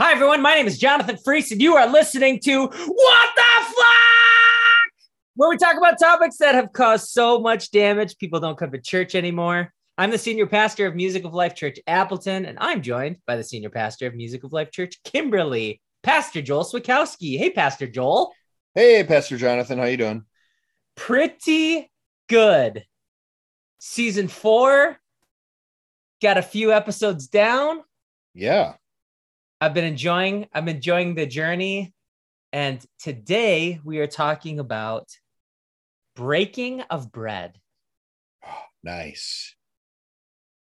Hi, everyone. My name is Jonathan Freese, and you are listening to What the Flock? where we talk about topics that have caused so much damage. People don't come to church anymore. I'm the senior pastor of Music of Life Church Appleton, and I'm joined by the senior pastor of Music of Life Church Kimberly, Pastor Joel Swikowski. Hey, Pastor Joel. Hey, Pastor Jonathan, how you doing? Pretty good. Season four got a few episodes down. Yeah. I've been enjoying I'm enjoying the journey and today we are talking about breaking of bread. nice.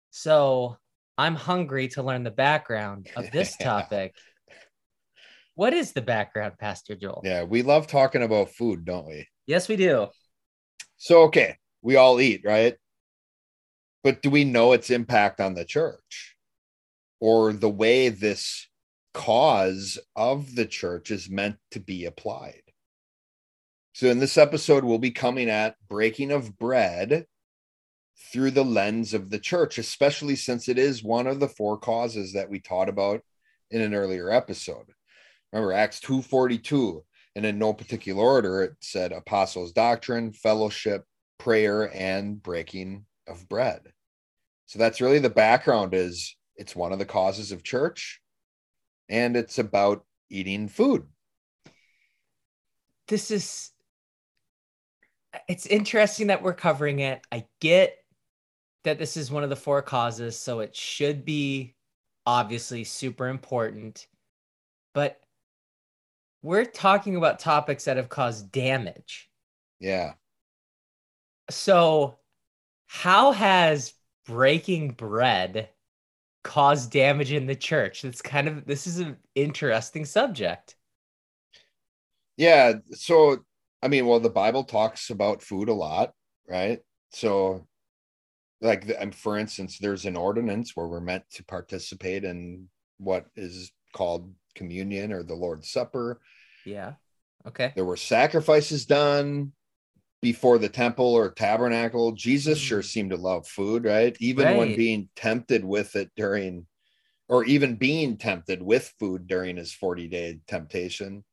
So, I'm hungry to learn the background of this topic. what is the background, Pastor Joel? Yeah, we love talking about food, don't we? Yes, we do. So, okay, we all eat, right? But do we know its impact on the church or the way this cause of the church is meant to be applied. So, in this episode, we'll be coming at breaking of bread through the lens of the church, especially since it is one of the four causes that we taught about in an earlier episode. Remember Acts 2:42, and in no particular order, it said apostles' doctrine, fellowship, prayer, and breaking of bread. So that's really the background is it's one of the causes of church and it's about eating food. This is it's interesting that we're covering it. I get that this is one of the four causes, so it should be obviously super important. But we're talking about topics that have caused damage. Yeah. So, how has breaking bread cause damage in the church. It's kind of this is an interesting subject. Yeah. So I mean, well, the Bible talks about food a lot, right? So like and for instance, there's an ordinance where we're meant to participate in what is called communion or the Lord's Supper. Yeah. Okay. There were sacrifices done before the temple or tabernacle. Jesus sure mm. seemed to love food, right? Even right. when being tempted with it during, or even being tempted with food during his 40 day temptation.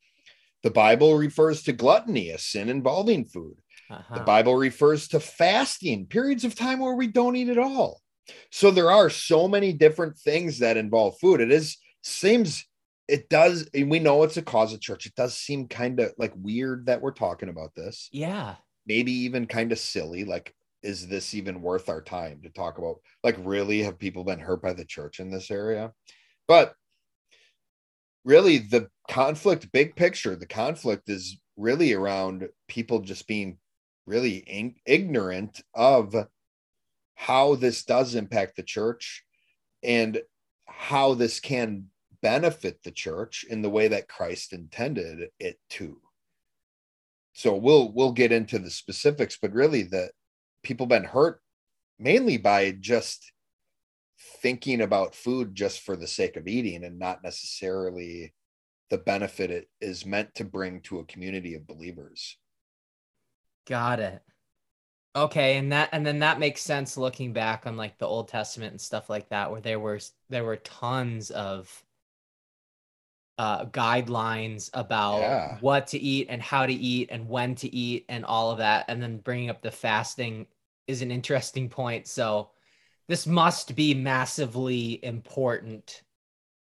The Bible refers to gluttony, a sin involving food. Uh-huh. The Bible refers to fasting, periods of time where we don't eat at all. So there are so many different things that involve food. It is seems it does and we know it's a cause of church it does seem kind of like weird that we're talking about this yeah maybe even kind of silly like is this even worth our time to talk about? Like really have people been hurt by the church in this area? But really the conflict big picture the conflict is really around people just being really in- ignorant of how this does impact the church and how this can benefit the church in the way that Christ intended it to so we'll we'll get into the specifics but really the people been hurt mainly by just thinking about food just for the sake of eating and not necessarily the benefit it is meant to bring to a community of believers. Got it. Okay and that and then that makes sense looking back on like the old testament and stuff like that where there were there were tons of uh, guidelines about yeah. what to eat and how to eat and when to eat and all of that. And then bringing up the fasting is an interesting point. So this must be massively important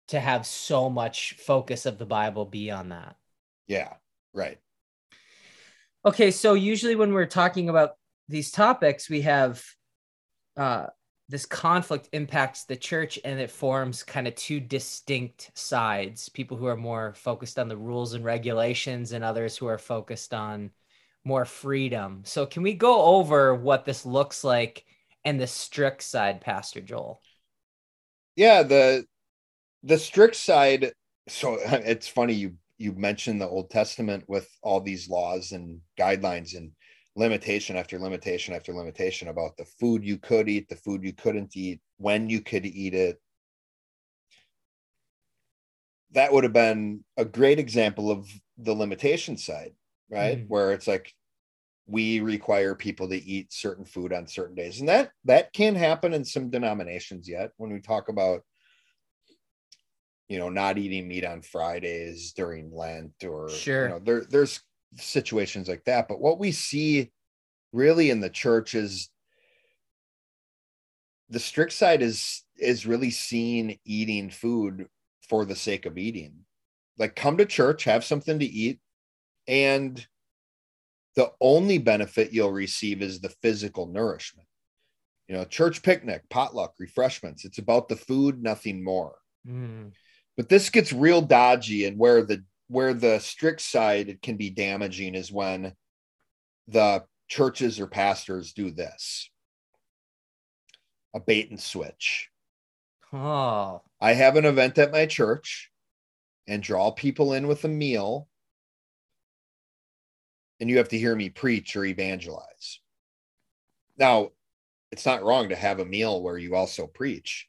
to have so much focus of the Bible be on that. Yeah, right. Okay, so usually when we're talking about these topics, we have uh, this conflict impacts the church and it forms kind of two distinct sides. People who are more focused on the rules and regulations and others who are focused on more freedom. So can we go over what this looks like and the strict side pastor joel? Yeah the the strict side so it's funny you you mentioned the old testament with all these laws and guidelines and limitation after limitation after limitation about the food you could eat, the food you couldn't eat, when you could eat it. That would have been a great example of the limitation side, right? Mm. Where it's like we require people to eat certain food on certain days. And that that can happen in some denominations yet when we talk about you know, not eating meat on Fridays during Lent or Sure. you know, there there's situations like that. But what we see really in the church is the strict side is is really seen eating food for the sake of eating. Like come to church, have something to eat, and the only benefit you'll receive is the physical nourishment. You know, church picnic, potluck, refreshments. It's about the food, nothing more. Mm. But this gets real dodgy, and where the where the strict side can be damaging is when the churches or pastors do this a bait and switch. Oh, I have an event at my church and draw people in with a meal, and you have to hear me preach or evangelize. Now, it's not wrong to have a meal where you also preach.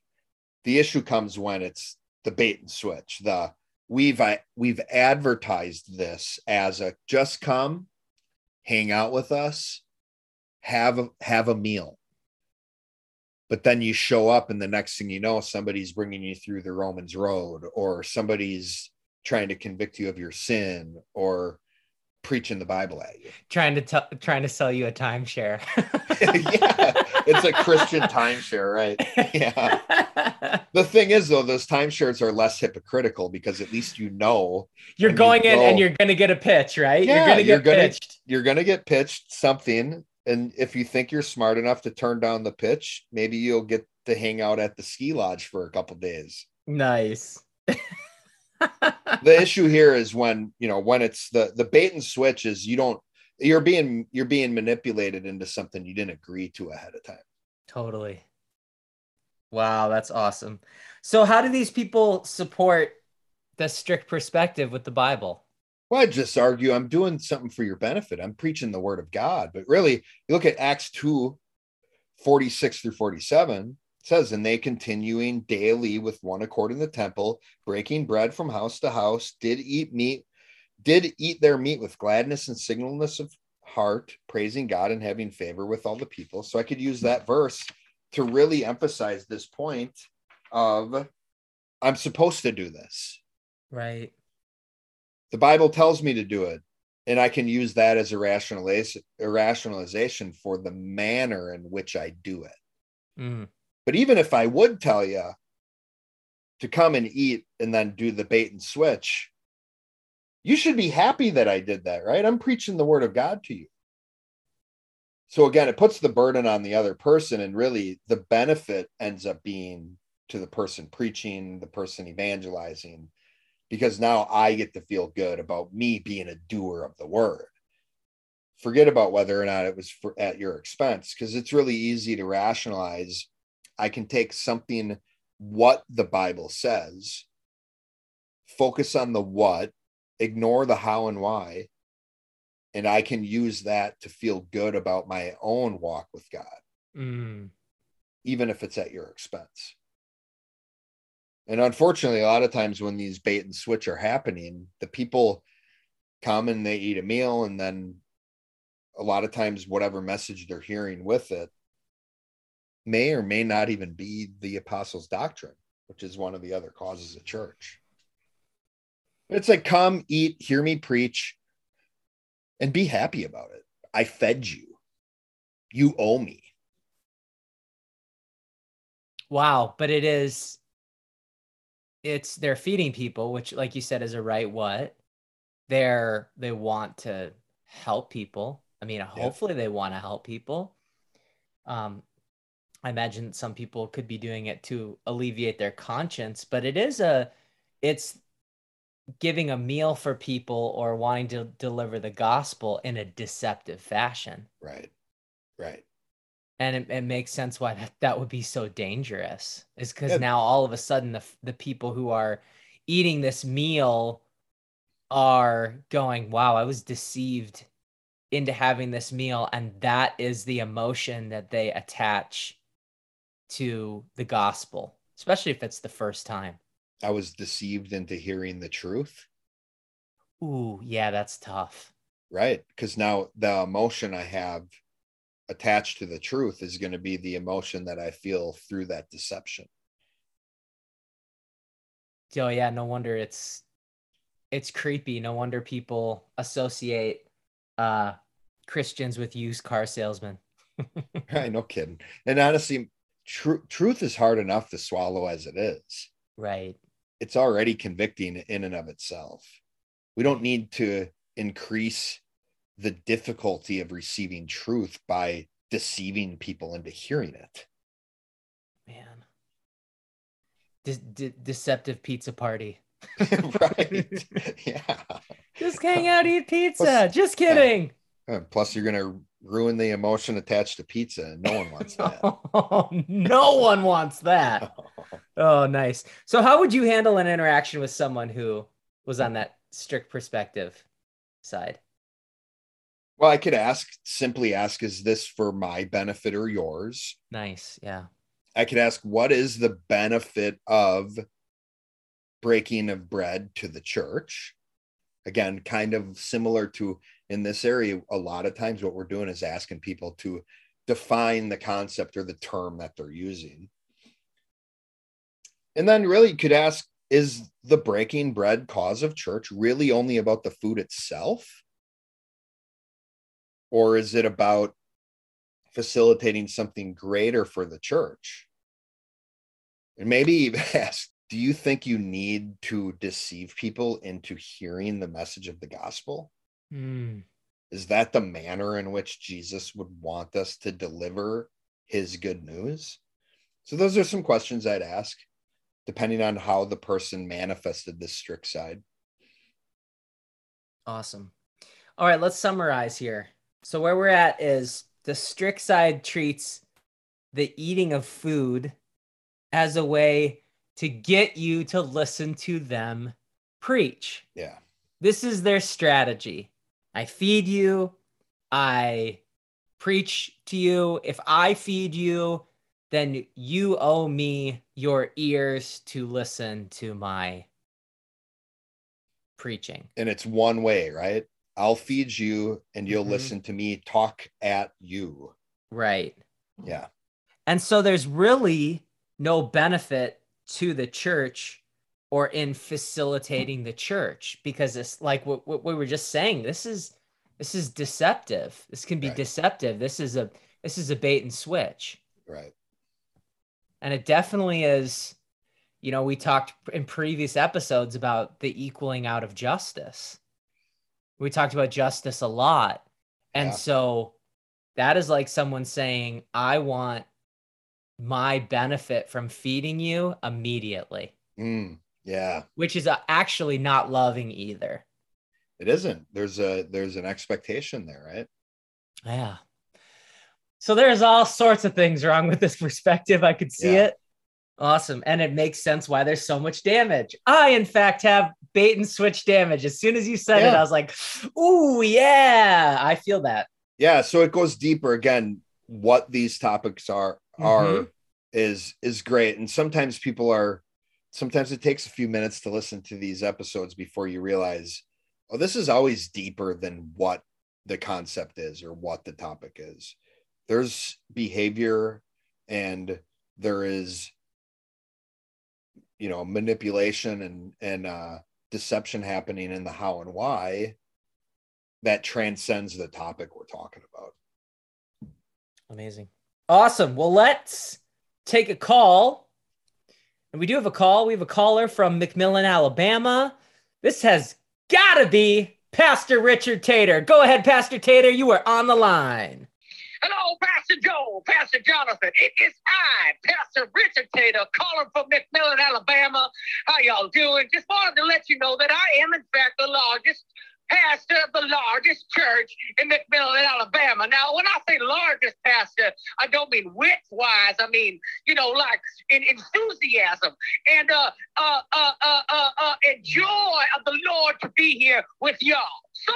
The issue comes when it's the bait and switch. The we've uh, we've advertised this as a just come, hang out with us, have a, have a meal. But then you show up and the next thing you know somebody's bringing you through the romans road or somebody's trying to convict you of your sin or preaching the bible at you. Trying to tell, trying to sell you a timeshare. yeah it's a christian timeshare right yeah the thing is though those timeshares are less hypocritical because at least you know You're when you going in go- and you're going to get a pitch, right? Yeah, you're going to you're get gonna- pitched. you're going to get pitched something and if you think you're smart enough to turn down the pitch maybe you'll get to hang out at the ski lodge for a couple days Nice. the issue here is when you know when it's the the bait and switch is you don't you're being you're being manipulated into something you didn't agree to ahead of time Totally. Wow, that's awesome. So, how do these people support the strict perspective with the Bible? well i just argue i'm doing something for your benefit i'm preaching the word of god but really you look at acts 2 46 through 47 it says and they continuing daily with one accord in the temple breaking bread from house to house did eat meat did eat their meat with gladness and singleness of heart praising god and having favor with all the people so i could use that verse to really emphasize this point of i'm supposed to do this Right. the bible tells me to do it and i can use that as a rationalization, a rationalization for the manner in which i do it Mm. but even if i would tell you to come and eat and then do the bait and switch you should be happy that i did that right i'm preaching the word of god to you so again it puts the burden on the other person and really the benefit ends up being to the person preaching the person evangelizing because now I get to feel good about me being a doer of the word. Forget about whether or not it was for, at your expense because it's really easy to rationalize. I can take something, what the Bible says, focus on the what, ignore the how and why, and I can use that to feel good about my own walk with God, Mm. even if it's at your expense. And unfortunately, a lot of times when these bait and switch are happening, the people come and they eat a meal, and then a lot of times, whatever message they're hearing with it may or may not even be the apostles' doctrine, which is one of the other causes of church. It's like, come, eat, hear me preach, and be happy about it. I fed you. You owe me. Wow, but it is it's they're feeding people, which like you said is a right what. They're they want to help people. I mean, hopefully they want to help people. Um I imagine some people could be doing it to alleviate their conscience, but it is a it's giving a meal for people or wanting to deliver the gospel in a deceptive fashion. Right. Right. and it, it makes sense why that, that would be so dangerous is because Yeah. now all of a sudden the, the people who are eating this meal are going wow i was deceived into having this meal and that is the emotion that they attach to the gospel especially if it's the first time I was deceived into hearing the truth. ooh yeah that's tough Right. Because now the emotion I have attached to the truth is going to be the emotion that I feel through that deception. Oh yeah, no wonder it's it's creepy. No wonder people associate uh Christians with used car salesmen. right, no kidding. And honestly, tr- truth is hard enough to swallow as it is. Right. It's already convicting in and of itself. We don't need to increase the difficulty of receiving truth by deceiving people into hearing it. Man. De- de- deceptive pizza party. right. Yeah. Just hang out, eat pizza. Plus, Just kidding. Yeah. Plus, you're going to ruin the emotion attached to pizza. And no one wants that. oh, no one wants that. oh, nice. So, how would you handle an interaction with someone who was on that strict perspective side? Well, I could ask, simply ask, is this for my benefit or yours? Nice. Yeah. I could ask, what is the benefit of breaking of bread to the church? Again, kind of similar to in this area, a lot of times what we're doing is asking people to define the concept or the term that they're using. And then really you could ask, is the breaking bread cause of church really only about the food itself? Or is it about facilitating something greater for the church? And maybe even ask, do you think you need to deceive people into hearing the message of the gospel? Mm. Is that the manner in which Jesus would want us to deliver his good news? So, those are some questions I'd ask, depending on how the person manifested this strict side. Awesome. All right, let's summarize here. So, where we're at is the strict side treats the eating of food as a way to get you to listen to them preach. Yeah. This is their strategy. I feed you, I preach to you. If I feed you, then you owe me your ears to listen to my preaching. And it's one way, right? I'll feed you and you'll mm-hmm. listen to me talk at you. Right. Yeah. And so there's really no benefit to the church or in facilitating the church because it's like what, what we were just saying this is this is deceptive this can be right. deceptive this is a this is a bait and switch right and it definitely is you know we talked in previous episodes about the equaling out of justice we talked about justice a lot. And yeah. so that is like someone saying, I want my benefit from feeding you immediately. Mm, yeah. Which is uh, actually not loving either. It isn't. There's a there's an expectation there, right? Yeah. So there's all sorts of things wrong with this perspective. I could see yeah. it. Awesome. And it makes sense why there's so much damage. I, in fact, have bait and switch damage. As soon as you said yeah. it, I was like, ooh, yeah, I feel that. Yeah. So it goes deeper again. What these topics are are mm-hmm. is is great. And sometimes people are sometimes it takes a few minutes to listen to these episodes before you realize, oh, this is always deeper than what the concept is or what the topic is. There's behavior and there is you know manipulation and and uh deception happening in the how and why that transcends the topic we're talking about. Amazing. Awesome. Well let's take a call and we do have a call we have a caller from mcmillan alabama this has got to be pastor richard tater go ahead pastor tater you are on the line Hello, Pastor Joe, Pastor Jonathan. It is I, Pastor Richard Tater, calling from McMillan, Alabama. How y'all doing? Just wanted to let you know that I am, in fact, the largest pastor of the largest church in McMillan, Alabama. Now, when I say largest pastor, I don't mean width wise. I mean, you know, like in enthusiasm and uh, uh, uh, uh, uh, uh, joy of the Lord to be here with y'all. So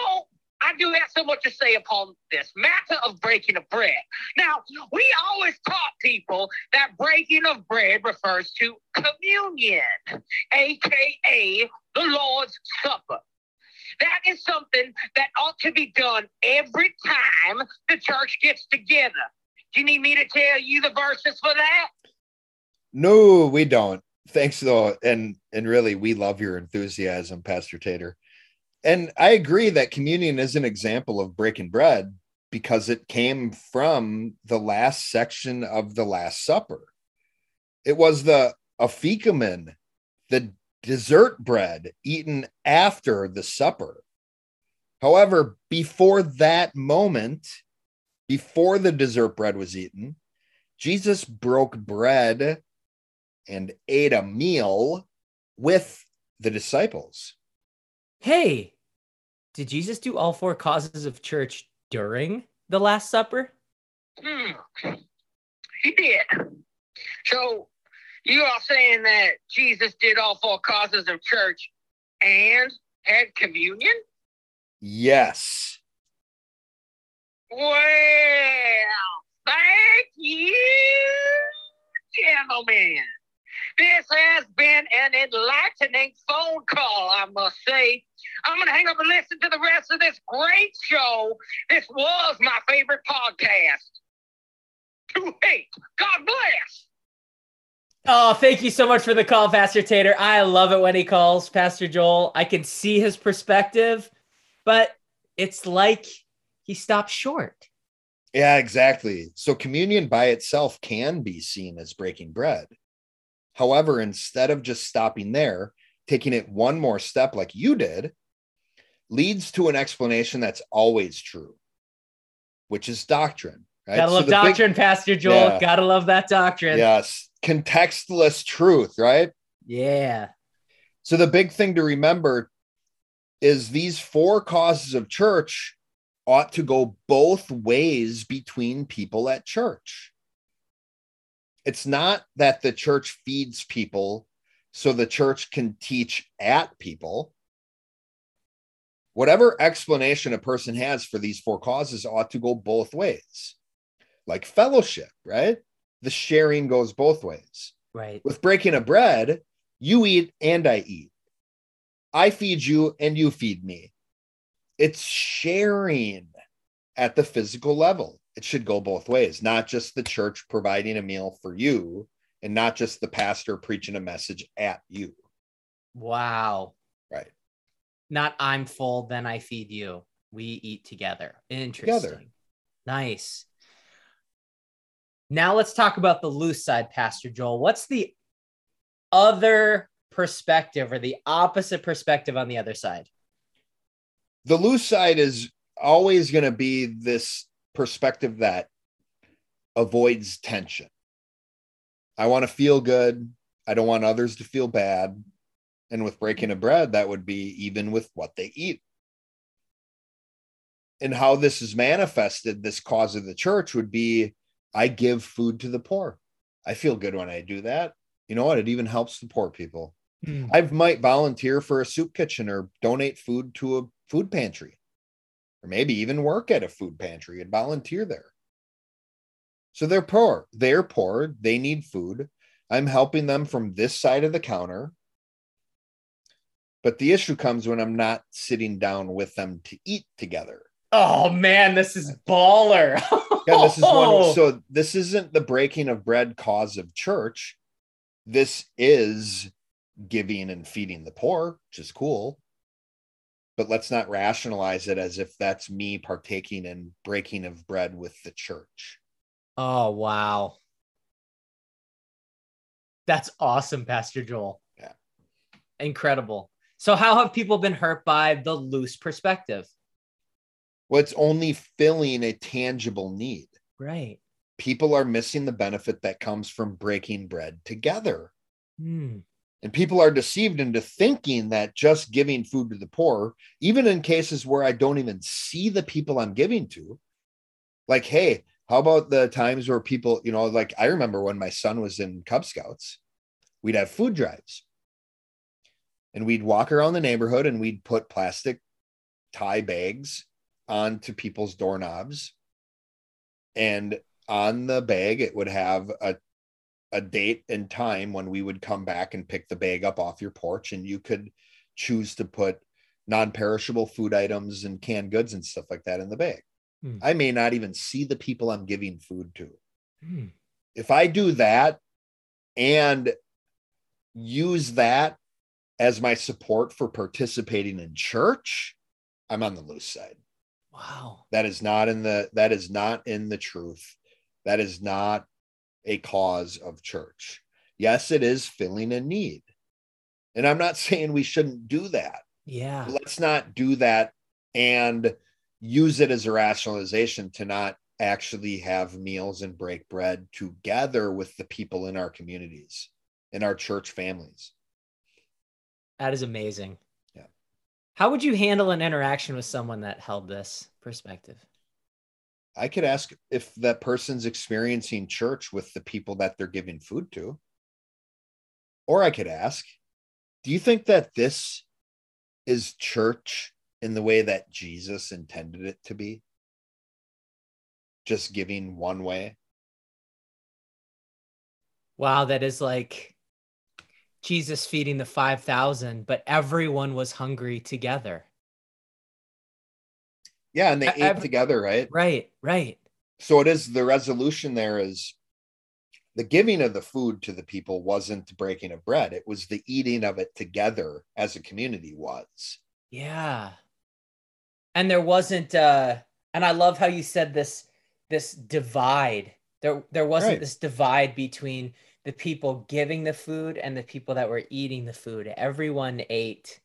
I do have so much to say upon this matter of breaking of bread. Now, we always taught people that breaking of bread refers to communion, aka the Lord's Supper. That is something that ought to be done every time the church gets together. Do you need me to tell you the verses for that? No, we don't. thanks though and and really we love your enthusiasm pastor tater and i agree that communion is an example of breaking bread because it came from the last section of the last supper it was the afikomen the dessert bread eaten after the supper however before that moment before the dessert bread was eaten jesus broke bread and ate a meal with the disciples. Hey, did Jesus do all four causes of church during the Last Supper? Hmm. He did. So you are saying that Jesus did all four causes of church and had communion? Yes. Well, thank you, gentlemen. This has been an enlightening phone call, I must say. I'm going to hang up and listen to the rest of this great show. This was my favorite podcast. To hate. God bless. Oh, thank you so much for the call, Pastor Tater. I love it when he calls, Pastor Joel. I can see his perspective, but it's like he stopped short. Yeah, exactly. So communion by itself can be seen as breaking bread. However, instead of just stopping there, taking it one more step like you did leads to an explanation that's always true, which is doctrine. Right? Gotta love so doctrine, big, Pastor Joel. Yeah, Gotta love that doctrine. Yes. Contextless truth, right? Yeah. So the big thing to remember is these four causes of church ought to go both ways between people at church it's not that the church feeds people so the church can teach at people. Whatever explanation a person has for these four causes ought to go both ways. Like fellowship, right? The sharing goes both ways. Right. With breaking of bread, you eat and I eat. I feed you and you feed me. It's sharing at the physical level it should go both ways, not just the church providing a meal for you and not just the pastor preaching a message at you. Wow. Right. Not I'm full, then I feed you. We eat together. Interesting. Together. Nice. Now let's talk about the loose side, Pastor Joel. What's the other perspective or the opposite perspective on the other side? The loose side is always going to be this perspective that avoids tension. I want to feel good. I don't want others to feel bad. And with breaking of bread, that would be even with what they eat. And how this is manifested, this cause of the church would be I give food to the poor. I feel good when I do that. You know what? It even helps the poor people. Mm. I might volunteer for a soup kitchen or donate food to a food pantry or maybe even work at a food pantry and volunteer there. So they're poor. They're poor. They need food. I'm helping them from this side of the counter. But the issue comes when I'm not sitting down with them to eat together. Oh man, this is baller. yeah, this is one. So this isn't the breaking of bread cause of church. This is giving and feeding the poor, which is cool but let's not rationalize it as if that's me partaking in breaking of bread with the church. Oh, wow. That's awesome, Pastor Joel. Yeah. Incredible. So, how have people been hurt by the loose perspective? Well, it's only filling a tangible need. Right. People are missing the benefit that comes from breaking bread together. Hmm. And people are deceived into thinking that just giving food to the poor, even in cases where I don't even see the people I'm giving to, like, hey, how about the times where people, you know, like I remember when my son was in Cub Scouts, we'd have food drives and we'd walk around the neighborhood and we'd put plastic tie bags onto people's doorknobs. And on the bag, it would have a a date and time when we would come back and pick the bag up off your porch and you could choose to put non-perishable food items and canned goods and stuff like that in the bag. Hmm. I may not even see the people I'm giving food to. Hmm. If I do that and use that as my support for participating in church, I'm on the loose side. Wow. That is not in the that is not in the truth. That is not a cause of church. Yes, it is filling a need. And I'm not saying we shouldn't do that. Yeah. Let's not do that and use it as a rationalization to not actually have meals and break bread together with the people in our communities, in our church families. That is amazing. How would you handle an interaction with someone that held this perspective? I could ask if that person's experiencing church with the people that they're giving food to. Or I could ask, do you think that this is church in the way that Jesus intended it to be? Just giving one way? Wow, that is like Jesus feeding the 5,000, but everyone was hungry together. Yeah, and they ate together, right? Right, right. So it is the resolution there is the giving of the food to the people wasn't the breaking of bread, it was the eating of it together as a community was. Yeah. And there wasn't uh and I love how you said this this divide. There there wasn't Right. this divide between the people giving the food and the people that were eating the food. Everyone ate.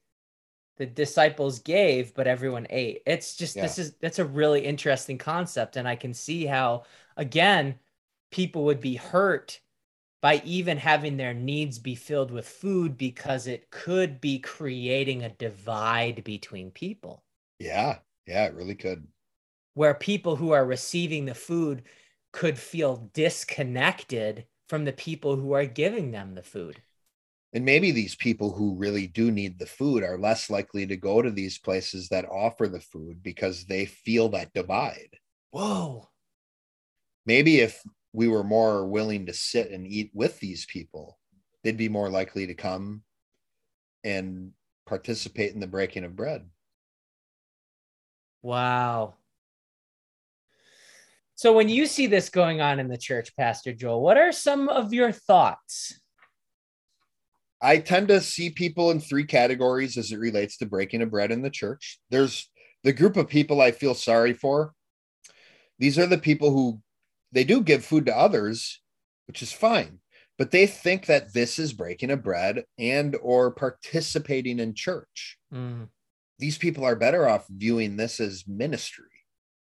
The disciples gave, but everyone ate. It's just this is that's a really interesting concept and I can see how again people would be hurt by even having their needs be filled with food because it could be creating a divide between people Yeah, yeah, it really could. where people who are receiving the food could feel disconnected from the people who are giving them the food. And maybe these people who really do need the food are less likely to go to these places that offer the food because they feel that divide. Whoa. Maybe if we were more willing to sit and eat with these people, they'd be more likely to come and participate in the breaking of bread. Wow. So when you see this going on in the church, Pastor Joel, what are some of your thoughts? I tend to see people in three categories as it relates to breaking of bread in the church. There's the group of people I feel sorry for. These are the people who they do give food to others, which is fine, but they think that this is breaking of bread and or participating in church. Mm, These people are better off viewing this as ministry,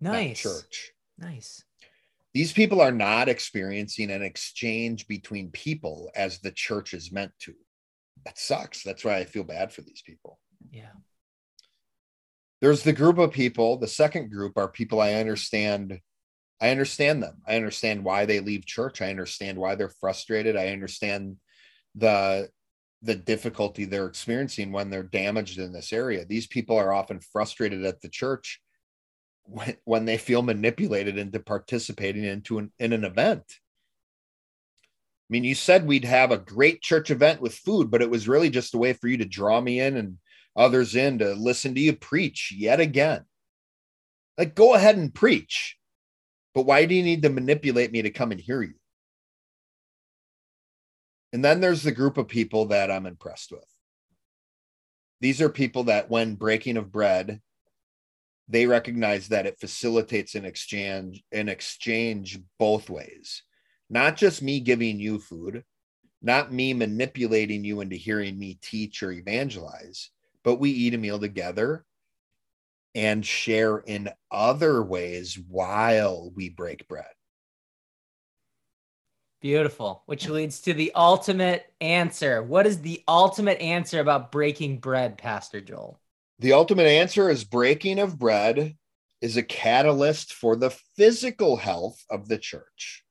not nice. church. Nice. These people are not experiencing an exchange between people as the church is meant to. That sucks. That's why I feel bad for these people. Yeah. there's the group of people the second group are people i understand i understand them i understand why they leave church i understand why they're frustrated i understand the the difficulty they're experiencing when they're damaged in this area these people are often frustrated at the church when, when they feel manipulated into participating into an, in an event i mean you said we'd have a great church event with food but it was really just a way for you to draw me in and others in to listen to you preach yet again. Like, go ahead and preach. But why do you need to manipulate me to come and hear you? And then there's the group of people that I'm impressed with. These are people that, when breaking of bread, they recognize that it facilitates an exchange, an exchange both ways. Not just me giving you food, not me manipulating you into hearing me teach or evangelize, but we eat a meal together and share in other ways while we break bread. Beautiful. Which leads to the ultimate answer. What is the ultimate answer about breaking bread, Pastor Joel? The ultimate answer is breaking of bread is a catalyst for the physical health of the church.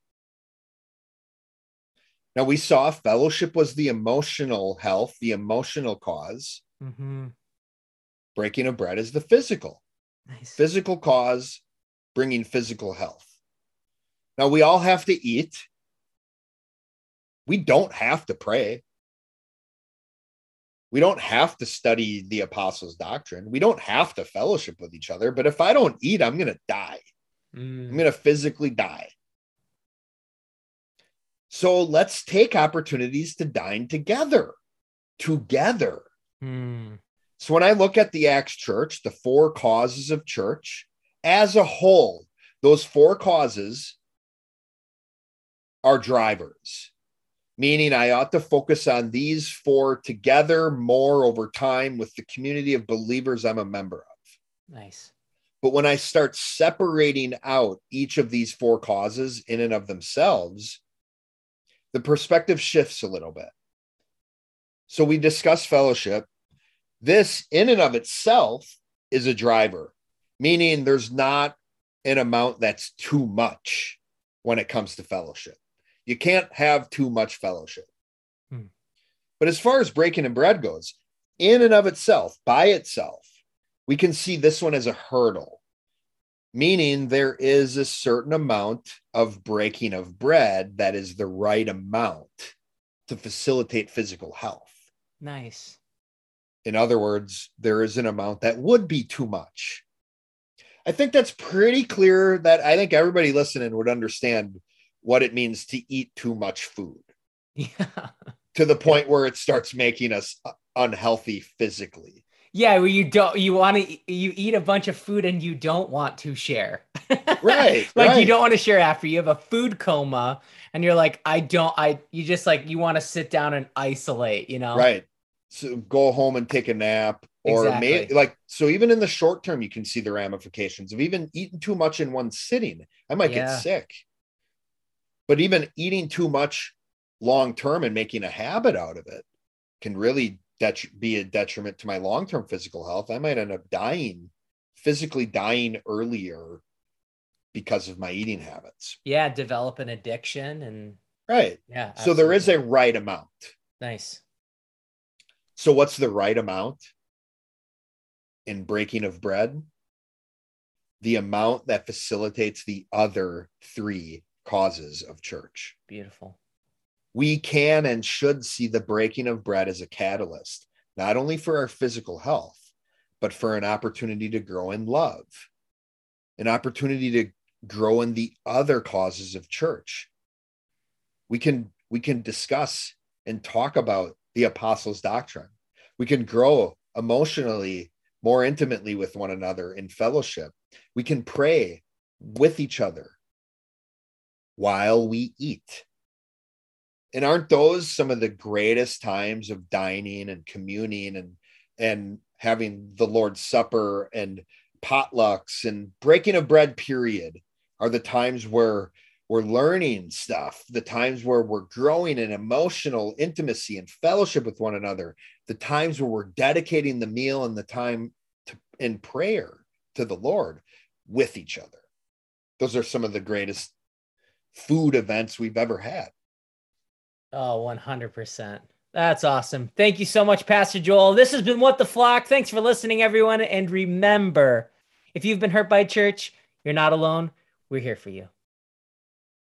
Now, we saw fellowship was the emotional health, the emotional cause. Mm-hmm. Breaking of bread is the physical. Nice. physical cause bringing physical health. Now, we all have to eat. We don't have to pray. We don't have to study the apostles' doctrine. We don't have to fellowship with each other. But if I don't eat, I'm going to die. Mm, I'm going to physically die. So let's take opportunities to dine together. Together. Hmm. So when I look at the Acts church, the four causes of church as a whole, those four causes are drivers, meaning I ought to focus on these four together more over time with the community of believers I'm a member of. Nice. But when I start separating out each of these four causes in and of themselves, the perspective shifts a little bit. So we discuss fellowship. This, in and of itself, is a driver, meaning there's not an amount that's too much when it comes to fellowship. You can't have too much fellowship. Hmm. But as far as breaking and bread goes, in and of itself, by itself, we can see this one as a hurdle, meaning there is a certain amount of breaking of bread that is the right amount to facilitate physical health. Nice. In other words, there is an amount that would be too much. I think that's pretty clear that I think everybody listening would understand what it means to eat too much food Yeah. to the point where it starts making us unhealthy physically. Yeah, where you don't you want to you eat a bunch of food and you don't want to share. Right, like you don't want to share after you have a food coma and you're like I don't I you just like you want to sit down and isolate, you know? Right. So go home and take a nap or Exactly. like so even in the short term you can see the ramifications of even eating too much in one sitting. I might Yeah. get sick. But even eating too much long term and making a habit out of it can really det- be a detriment to my long term physical health. I might end up dying, physically dying earlier because of my eating habits. Yeah, develop an addiction and Right. yeah. So there is a right amount. nice. So what's the right amount in breaking of bread? The amount that facilitates the other three causes of church. Beautiful. We can and should see the breaking of bread as a catalyst, not only for our physical health, but for an opportunity to grow in love, an opportunity to grow in the other causes of church. We can we can discuss and talk about the apostles' doctrine. We can grow emotionally more intimately with one another in fellowship. We can pray with each other while we eat. And aren't those some of the greatest times of dining and communing and and having the Lord's Supper and potlucks and breaking of bread period are the times where we're learning stuff, the times where we're growing in emotional intimacy and fellowship with one another, the times where we're dedicating the meal and the time to, in prayer to the Lord with each other. Those are some of the greatest food events we've ever had. Oh, 100%. That's awesome. Thank you so much, Pastor Joel. This has been What the Flock. Thanks for listening, everyone. And remember, if you've been hurt by church, you're not alone. We're here for you.